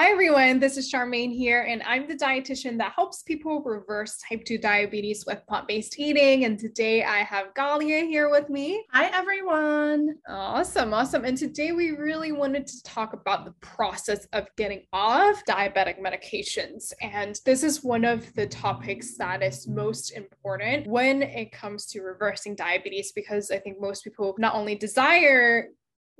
Hi, everyone. This is Charmaine here, and I'm the dietitian that helps people reverse type 2 diabetes with plant based eating. And today I have Galia here with me. Hi, everyone. Awesome. Awesome. And today we really wanted to talk about the process of getting off diabetic medications. And this is one of the topics that is most important when it comes to reversing diabetes, because I think most people not only desire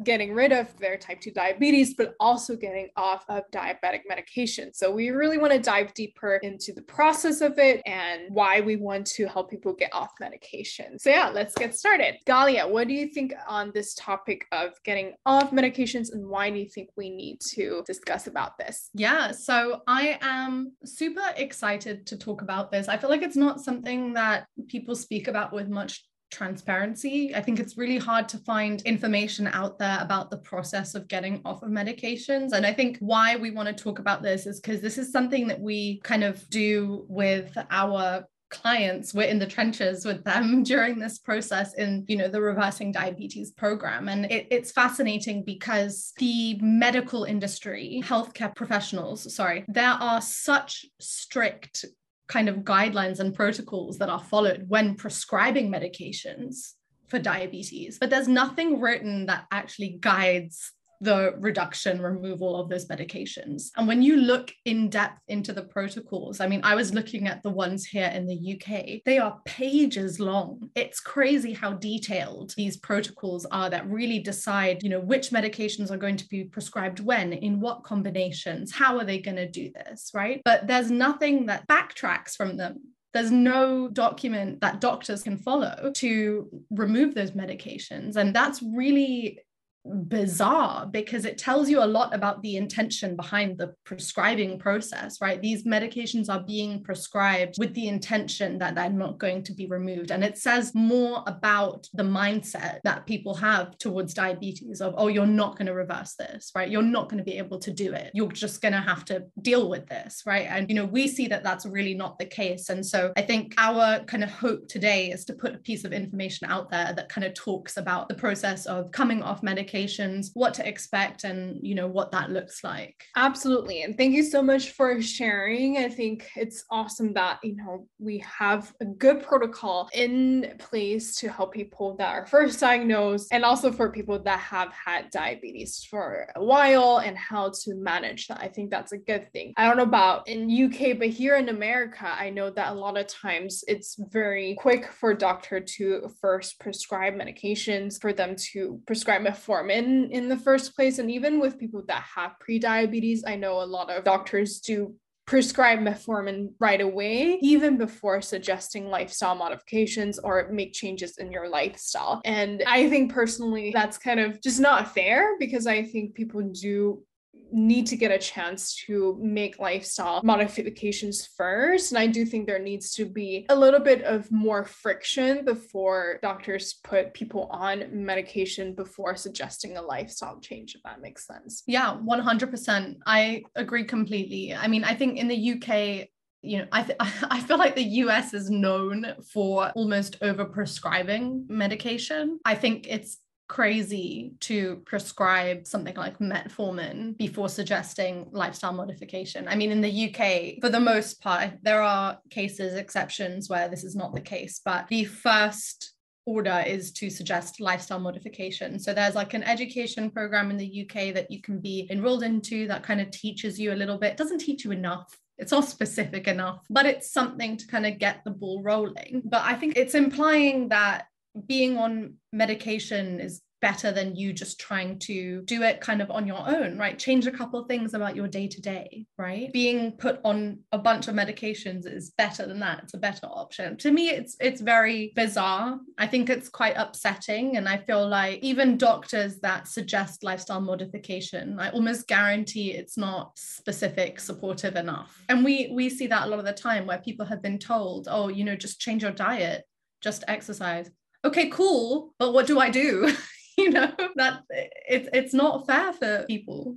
getting rid of their type 2 diabetes, but also getting off of diabetic medication. So, we really want to dive deeper into the process of it and why we want to help people get off medication. So, yeah, let's get started. Galia, what do you think on this topic of getting off medications and why do you think we need to discuss about this? Yeah, so I am super excited to talk about this. I feel like it's not something that people speak about with much transparency. I think it's really hard to find information out there about the process of getting off of medications. And I think why we want to talk about this is because this is something that we kind of do with our clients we're in the trenches with them during this process in you know the reversing diabetes program and it, it's fascinating because the medical industry healthcare professionals sorry there are such strict kind of guidelines and protocols that are followed when prescribing medications for diabetes, but there's nothing written that actually guides the reduction removal of those medications. And when you look in depth into the protocols i mean i was looking at the ones here in the uk they are pages long. It's crazy how detailed these protocols are that really decide you know which medications are going to be prescribed when in what combinations how are they going to do this right? But there's nothing that backtracks from them. There's no document that doctors can follow to remove those medications. And that's really bizarre because it tells you a lot about the intention behind the prescribing process, right? These medications are being prescribed with the intention that they're not going to be removed. And it says more about the mindset that people have towards diabetes of, oh, you're not going to reverse this, right? You're not going to be able to do it. You're just going to have to deal with this, right? And, you know, we see that that's really not the case. And so I think our kind of hope today is to put a piece of information out there that kind of talks about the process of coming off medication medications, what to expect, and you know what that looks like. Absolutely, and thank you so much for sharing. I think it's awesome that you know we have a good protocol in place to help people that are first diagnosed, and also for people that have had diabetes for a while and how to manage that. I think that's a good thing. I don't know about in UK, but here in America, I know that a lot of times it's very quick for doctor to first prescribe medications for them to prescribe in in the first place and even with people that have pre-diabetes i know a lot of doctors do prescribe metformin right away, even before suggesting lifestyle modifications or make changes in your lifestyle. And I think personally, that's kind of just not fair because I think people do need to get a chance to make lifestyle modifications first. And I do think there needs to be a little bit of more friction before doctors put people on medication before suggesting a lifestyle change, if that makes sense. Yeah, 100%. I agree completely. I mean, I think in the UK, you know, I th- I feel like the US is known for almost over prescribing medication. I think it's crazy to prescribe something like metformin before suggesting lifestyle modification. I mean, in the UK, for the most part, there are cases, exceptions where this is not the case, but the first order is to suggest lifestyle modification. So there's like an education program in the UK that you can be enrolled into that kind of teaches you a little bit, it doesn't teach you enough it's not specific enough, but it's something to kind of get the ball rolling. But I think it's implying that being on medication is better than you just trying to do it kind of on your own, right? Change a couple things about your day to day, right? Being put on a bunch of medications is better than that. It's a better option. To me, it's it's very bizarre. I think it's quite upsetting. And I feel like even doctors that suggest lifestyle modification, I almost guarantee it's not specific, supportive enough. And we we see that a lot of the time where people have been told, oh, you know, just change your diet, just exercise okay cool but what do i do you know that it's it's not fair for people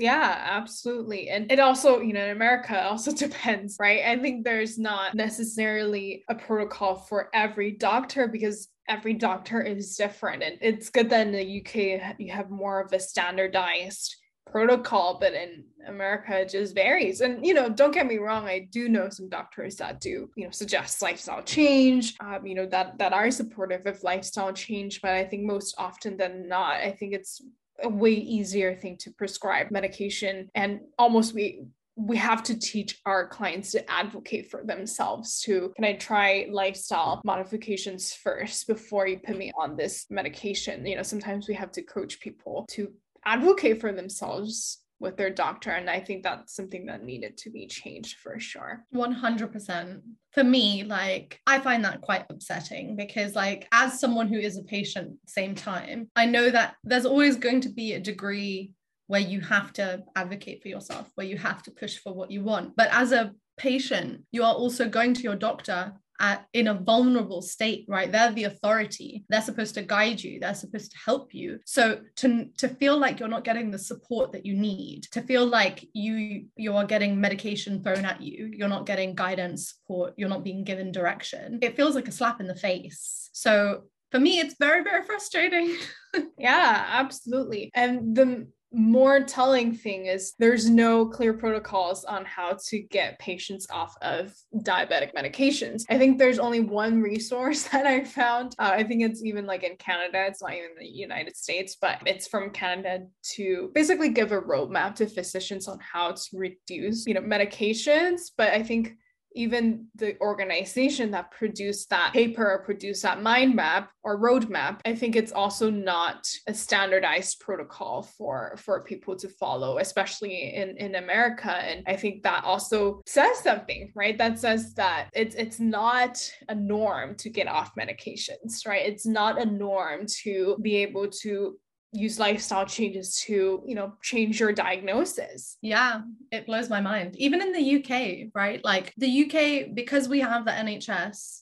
yeah, absolutely. And it also, you know, in America also depends, right? I think there's not necessarily a protocol for every doctor because every doctor is different. And it's good that in the UK you have more of a standardized protocol, but in America it just varies. And you know, don't get me wrong, I do know some doctors that do, you know, suggest lifestyle change, um, you know, that that are supportive of lifestyle change. But I think most often than not, I think it's a way easier thing to prescribe medication and almost we we have to teach our clients to advocate for themselves to can i try lifestyle modifications first before you put me on this medication you know sometimes we have to coach people to advocate for themselves with their doctor and i think that's something that needed to be changed for sure. 100% for me like i find that quite upsetting because like as someone who is a patient same time i know that there's always going to be a degree where you have to advocate for yourself where you have to push for what you want. But as a patient you are also going to your doctor at, in a vulnerable state, right? They're the authority. They're supposed to guide you. They're supposed to help you. So to, to feel like you're not getting the support that you need, to feel like you you are getting medication thrown at you, you're not getting guidance, support, you're not being given direction. It feels like a slap in the face. So for me, it's very, very frustrating. yeah, absolutely. And the more telling thing is there's no clear protocols on how to get patients off of diabetic medications. I think there's only one resource that I found. Uh, I think it's even like in Canada, it's not even the United States, but it's from Canada to basically give a roadmap to physicians on how to reduce, you know, medications. But I think even the organization that produced that paper or produced that mind map or roadmap i think it's also not a standardized protocol for for people to follow especially in in america. And i think that also says something right? That says that it's it's not a norm to get off medications right? It's not a norm to be able to use lifestyle changes to you know change your diagnosis. Yeah it blows my mind. Even in the uk right? Like the uk because we have the nhs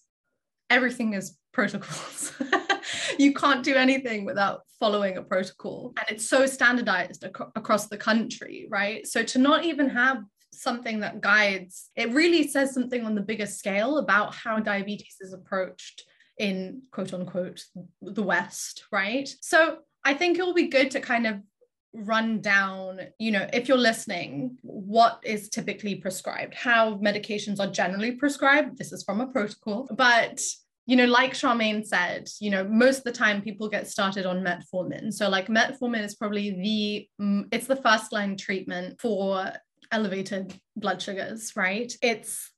everything is protocols. You can't do anything without following a protocol and it's so standardized ac- across the country right? So to not even have something that guides it really says something on the bigger scale about how diabetes is approached in quote unquote the west right? So I think it will be good to kind of run down, you know, if you're listening, what is typically prescribed, how medications are generally prescribed. This is from a protocol, but you know, like Charmaine said, you know, most of the time people get started on metformin. So, like, metformin is probably the mm, it's the first line treatment for elevated blood sugars, right? It's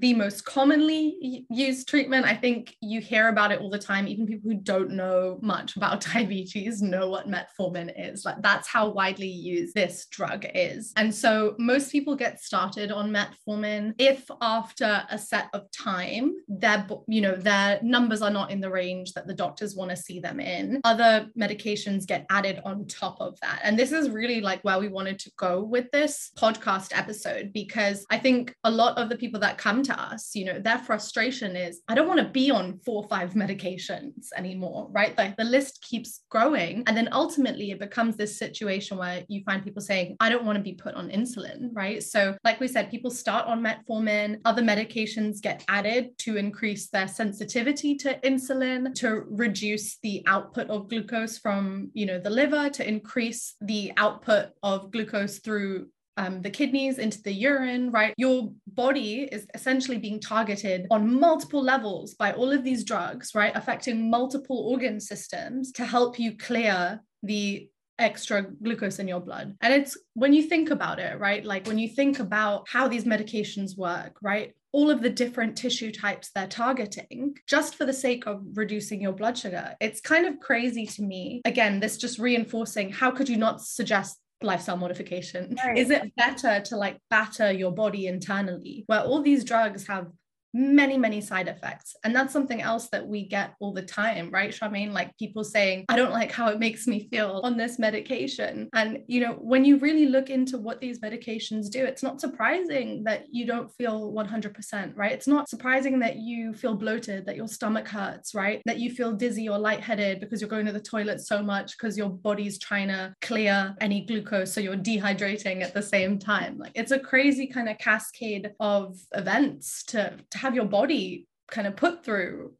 the most commonly used treatment. I think you hear about it all the time. Even people who don't know much about diabetes know what metformin is. Like that's how widely used this drug is. And so most people get started on metformin if after a set of time, their you know their numbers are not in the range that the doctors want to see them in. Other medications get added on top of that. And this is really like where we wanted to go with this podcast episode because I think a lot of the people that come to us, you know, their frustration is, I don't want to be on four or five medications anymore, right? Like the list keeps growing. And then ultimately it becomes this situation where you find people saying, I don't want to be put on insulin, right? So, like we said, people start on metformin, other medications get added to increase their sensitivity to insulin, to reduce the output of glucose from, you know, the liver, to increase the output of glucose through um, the kidneys into the urine, right? Your body is essentially being targeted on multiple levels by all of these drugs, right? Affecting multiple organ systems to help you clear the extra glucose in your blood. And it's when you think about it, right? Like when you think about how these medications work, right? All of the different tissue types they're targeting just for the sake of reducing your blood sugar. It's kind of crazy to me. Again, this just reinforcing how could you not suggest lifestyle modification right. is it better to like batter your body internally where all these drugs have many, many side effects. And that's something else that we get all the time, right, Charmaine? Like people saying, I don't like how it makes me feel on this medication. And, you know, when you really look into what these medications do, it's not surprising that you don't feel 100%, right? It's not surprising that you feel bloated, that your stomach hurts, right? That you feel dizzy or lightheaded because you're going to the toilet so much because your body's trying to clear any glucose. So you're dehydrating at the same time. Like it's a crazy kind of cascade of events to, to have your body kind of put through.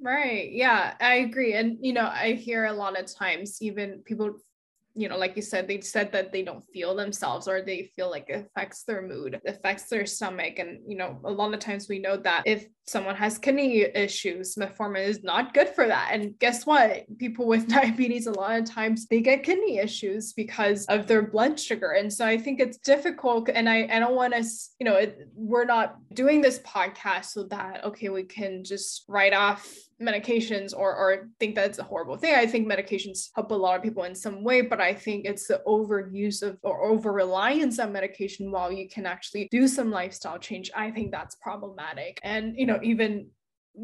Right. Yeah i agree. And you know i hear a lot of times even people you know, like you said, they said that they don't feel themselves or they feel like it affects their mood, affects their stomach. And, you know, a lot of times we know that if someone has kidney issues, metformin is not good for that. And guess what? People with diabetes, a lot of times they get kidney issues because of their blood sugar. And so I think it's difficult. And I, I don't want us, you know, it, we're not doing this podcast so that, okay, we can just write off medications or or think that's a horrible thing. I think medications help a lot of people in some way, but I think it's the overuse of or over reliance on medication while you can actually do some lifestyle change. I think that's problematic. And you know, even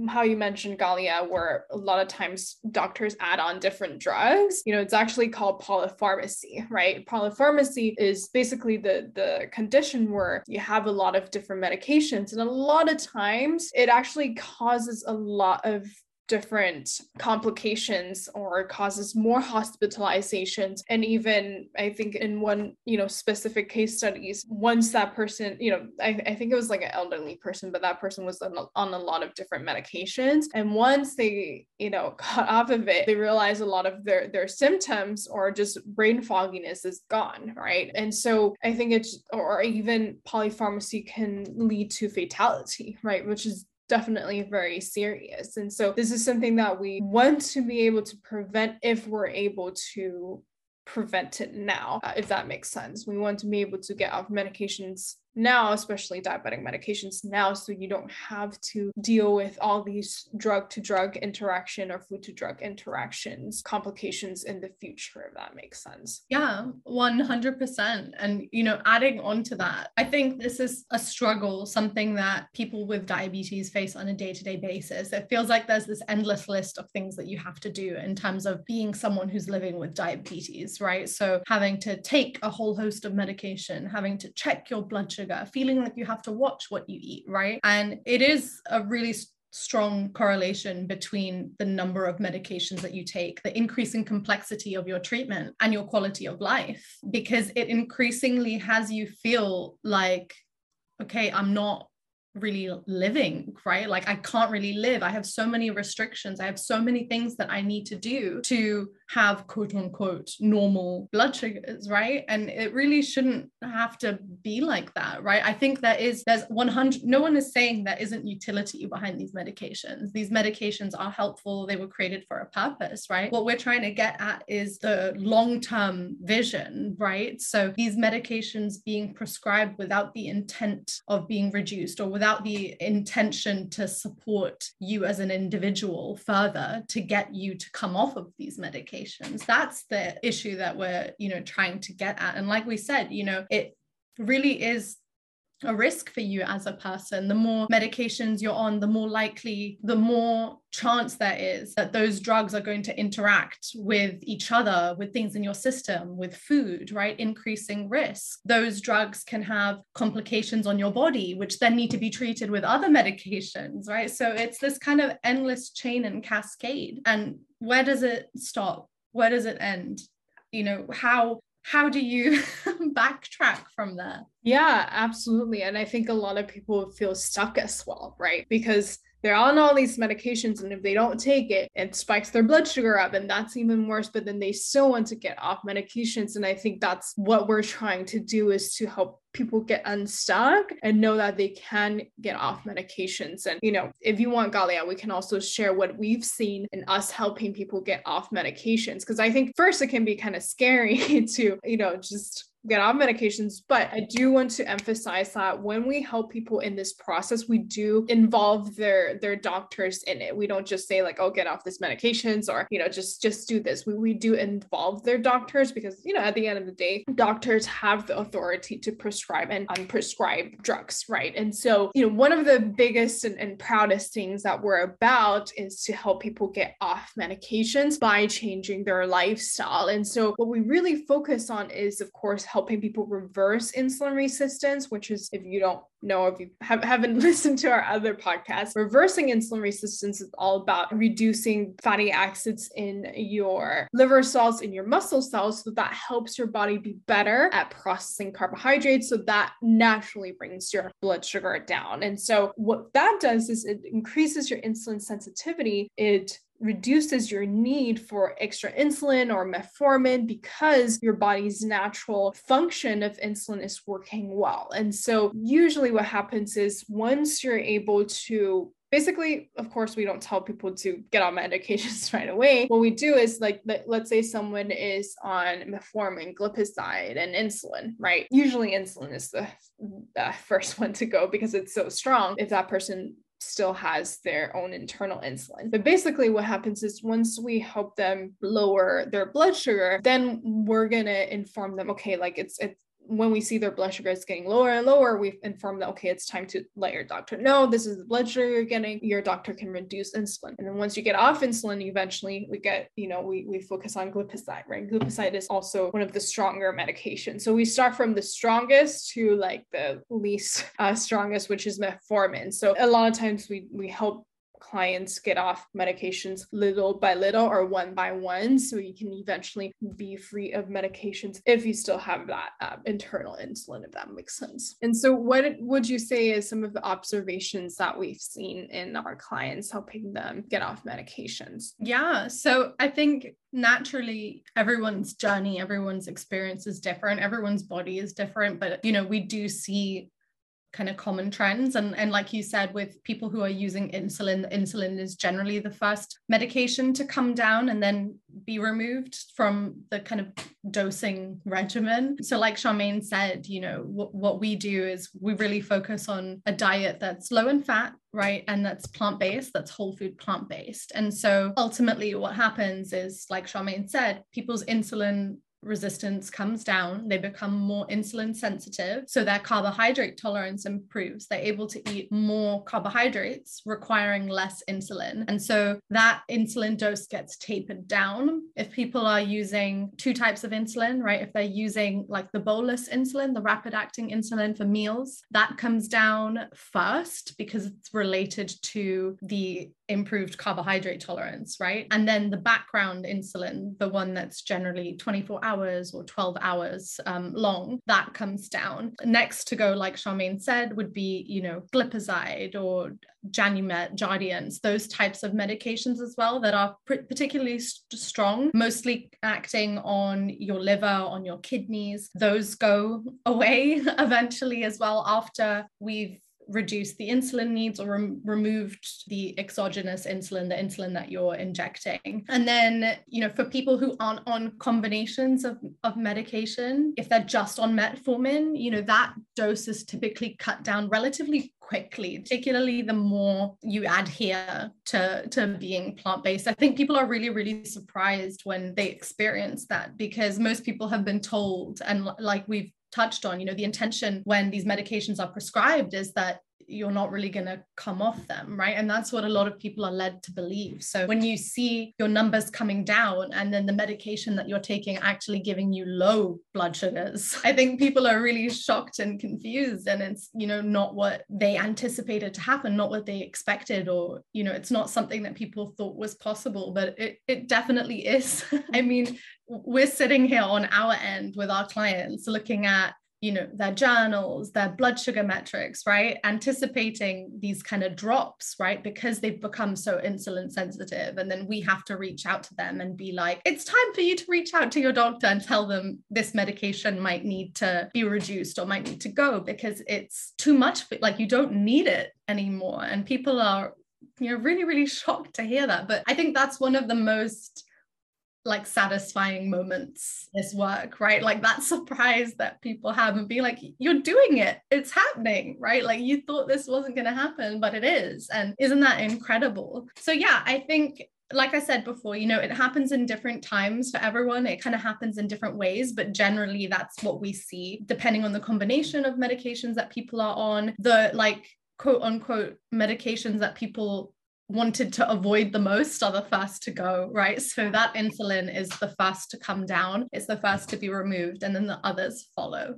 how you mentioned Galia, where a lot of times doctors add on different drugs. You know, it's actually called polypharmacy, right? Polypharmacy is basically the the condition where you have a lot of different medications, and a lot of times it actually causes a lot of different complications or causes more hospitalizations. And even i think in one you know specific case studies once that person you know i, I think it was like an elderly person but that person was on a, on a lot of different medications. And once they you know got off of it they realized a lot of their their symptoms or just brain fogginess is gone right? And so i think it's or even polypharmacy can lead to fatality right? Which is definitely very serious. And so this is something that we want to be able to prevent if we're able to prevent it now, uh, if that makes sense. We want to be able to get off medications now, especially diabetic medications now, so you don't have to deal with all these drug to drug interaction or food to drug interactions, complications in the future, if that makes sense. Yeah, 100%. And, you know, adding on to that, I think this is a struggle, something that people with diabetes face on a day to day basis. It feels like there's this endless list of things that you have to do in terms of being someone who's living with diabetes, right? So having to take a whole host of medication, having to check your blood sugar sugar, feeling like you have to watch what you eat, right? And it is a really strong correlation between the number of medications that you take, the increasing complexity of your treatment, and your quality of life, because it increasingly has you feel like, okay, I'm not really living, right? Like I can't really live. I have so many restrictions. I have so many things that I need to do to have quote unquote normal blood sugars, right? And it really shouldn't have to be like that, right? I think there is, there's 100 no one is saying there isn't utility behind these medications. These medications are helpful. They were created for a purpose, right? What we're trying to get at is the long-term vision, right? So these medications being prescribed without the intent of being reduced or without the intention to support you as an individual further to get you to come off of these medications that's the issue that we're you know trying to get at and like we said you know it really is a risk for you as a person. The more medications you're on, the more likely, the more chance there is that those drugs are going to interact with each other, with things in your system, with food, right? Increasing risk. Those drugs can have complications on your body, which then need to be treated with other medications, right? So it's this kind of endless chain and cascade. And where does it stop? Where does it end? You know, how how do you backtrack from there? Yeah, absolutely. And I think a lot of people feel stuck as well, right? Because they're on all these medications and if they don't take it it spikes their blood sugar up and that's even worse but then they still want to get off medications and i think that's what we're trying to do is to help people get unstuck and know that they can get off medications. And you know if you want galia we can also share what we've seen in us helping people get off medications. Because i think first it can be kind of scary to you know just get off medications. But I do want to emphasize that when we help people in this process, we do involve their their doctors in it. We don't just say like, oh, get off this medications or you know, just just do this. We we do involve their doctors because you know at the end of the day, doctors have the authority to prescribe and unprescribe drugs, right? And so you know, one of the biggest and, and proudest things that we're about is to help people get off medications by changing their lifestyle. And so what we really focus on is, of course, helping people reverse insulin resistance, which is, if you don't know, if you have, haven't listened to our other podcast, reversing insulin resistance is all about reducing fatty acids in your liver cells, in your muscle cells. So that helps your body be better at processing carbohydrates. So that naturally brings your blood sugar down. And so what that does is it increases your insulin sensitivity. It reduces your need for extra insulin or metformin because your body's natural function of insulin is working well. And so, usually, what happens is once you're able to basically of course we don't tell people to get on medications right away. What we do is like let's say someone is on metformin glipizide and insulin right? Usually insulin is the, the first one to go because it's so strong. If that person still has their own internal insulin. But basically, what happens is once we help them lower their blood sugar, then we're gonna inform them, okay, like it's it's when we see their blood sugar is getting lower and lower, we've informed them, okay, it's time to let your doctor know this is the blood sugar you're getting. Your doctor can reduce insulin. And then once you get off insulin, eventually we get, you know, we, we focus on glipizide, right? Glipizide is also one of the stronger medications. So we start from the strongest to like the least uh, strongest, which is metformin. So a lot of times we, we help clients get off medications little by little or one by one so you can eventually be free of medications if you still have that uh, internal insulin if that makes sense. And so what would you say is some of the observations that we've seen in our clients helping them get off medications? Yeah so i think naturally everyone's journey everyone's experience is different. Everyone's body is different but you know we do see kind of common trends. And and like you said with people who are using insulin insulin is generally the first medication to come down and then be removed from the kind of dosing regimen. So like charmaine said you know what, what we do is we really focus on a diet that's low in fat right and that's plant-based that's whole food plant-based. And so ultimately what happens is like charmaine said people's insulin resistance comes down, they become more insulin sensitive. So their carbohydrate tolerance improves. They're able to eat more carbohydrates, requiring less insulin. And so that insulin dose gets tapered down. If people are using two types of insulin, right? If they're using like the bolus insulin, the rapid acting insulin for meals, that comes down first because it's related to the improved carbohydrate tolerance, right? And then the background insulin, the one that's generally 24 hours or 12 hours um, long, that comes down. Next to go, like Charmaine said, would be, you know, glipizide or Janumet, Jardiance, those types of medications as well that are pr- particularly st- strong, mostly acting on your liver, on your kidneys. Those go away eventually as well after we've reduced the insulin needs or rem- removed the exogenous insulin, the insulin that you're injecting. And then, you know, for people who aren't on combinations of, of medication, if they're just on metformin, you know, that dose is typically cut down relatively quickly, particularly the more you adhere to, to being plant-based. I think people are really, really surprised when they experience that because most people have been told, and like we've touched on, you know, the intention when these medications are prescribed is that you're not really going to come off them, right? And that's what a lot of people are led to believe. So when you see your numbers coming down and then the medication that you're taking actually giving you low blood sugars, I think people are really shocked and confused. And it's, you know, not what they anticipated to happen, not what they expected, or, you know, it's not something that people thought was possible, but it, it definitely is. I mean, we're sitting here on our end with our clients looking at you know their journals their blood sugar metrics right? Anticipating these kind of drops right? Because they've become so insulin sensitive and then we have to reach out to them and be like it's time for you to reach out to your doctor and tell them this medication might need to be reduced or might need to go because it's too much like you don't need it anymore. And people are you know really really shocked to hear that. But i think that's one of the most like satisfying moments this work right? Like that surprise that people have and be like you're doing it. It's happening right? Like you thought this wasn't going to happen but it is and isn't that incredible? So yeah i think like I said before, you know, it happens in different times for everyone. It kind of happens in different ways, but generally that's what we see depending on the combination of medications that people are on, the like quote unquote medications that people wanted to avoid the most are the first to go, right? So that insulin is the first to come down, it's the first to be removed, and then the others follow.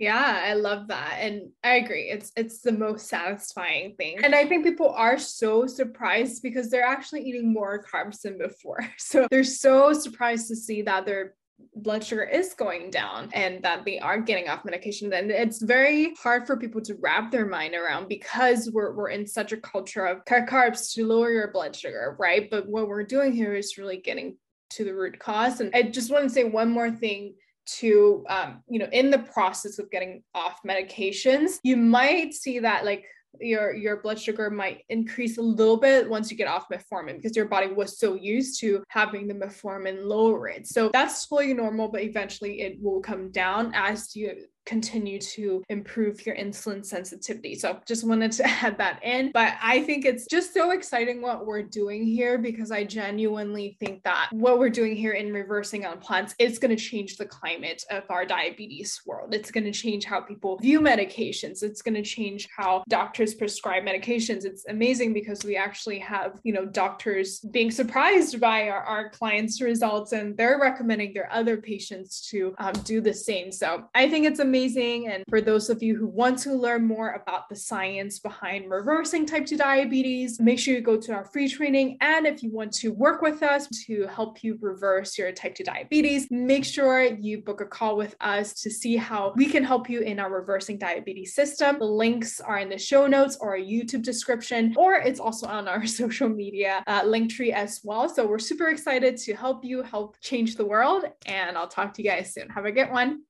Yeah, I love that. And I agree. It's it's the most satisfying thing. And I think people are so surprised because they're actually eating more carbs than before. So they're so surprised to see that they're blood sugar is going down and that they are getting off medication then it's very hard for people to wrap their mind around because we're, we're in such a culture of carbs to lower your blood sugar right? But what we're doing here is really getting to the root cause. And i just want to say one more thing to um, you know in the process of getting off medications you might see that like your your blood sugar might increase a little bit once you get off metformin because your body was so used to having the metformin lower it. So that's totally normal, but eventually it will come down as you continue to improve your insulin sensitivity. So just wanted to add that in. But I think it's just so exciting what we're doing here because I genuinely think that what we're doing here in reversing on plants is going to change the climate of our diabetes world. It's going to change how people view medications. It's going to change how doctors prescribe medications. It's amazing because we actually have, you know, doctors being surprised by our, our clients' results and they're recommending their other patients to um, do the same. So I think it's amazing amazing. And for those of you who want to learn more about the science behind reversing type 2 diabetes, make sure you go to our free training. And if you want to work with us to help you reverse your type 2 diabetes, make sure you book a call with us to see how we can help you in our reversing diabetes system. The links are in the show notes or a YouTube description, or it's also on our social media uh, link tree as well. So we're super excited to help you help change the world. And I'll talk to you guys soon. Have a good one.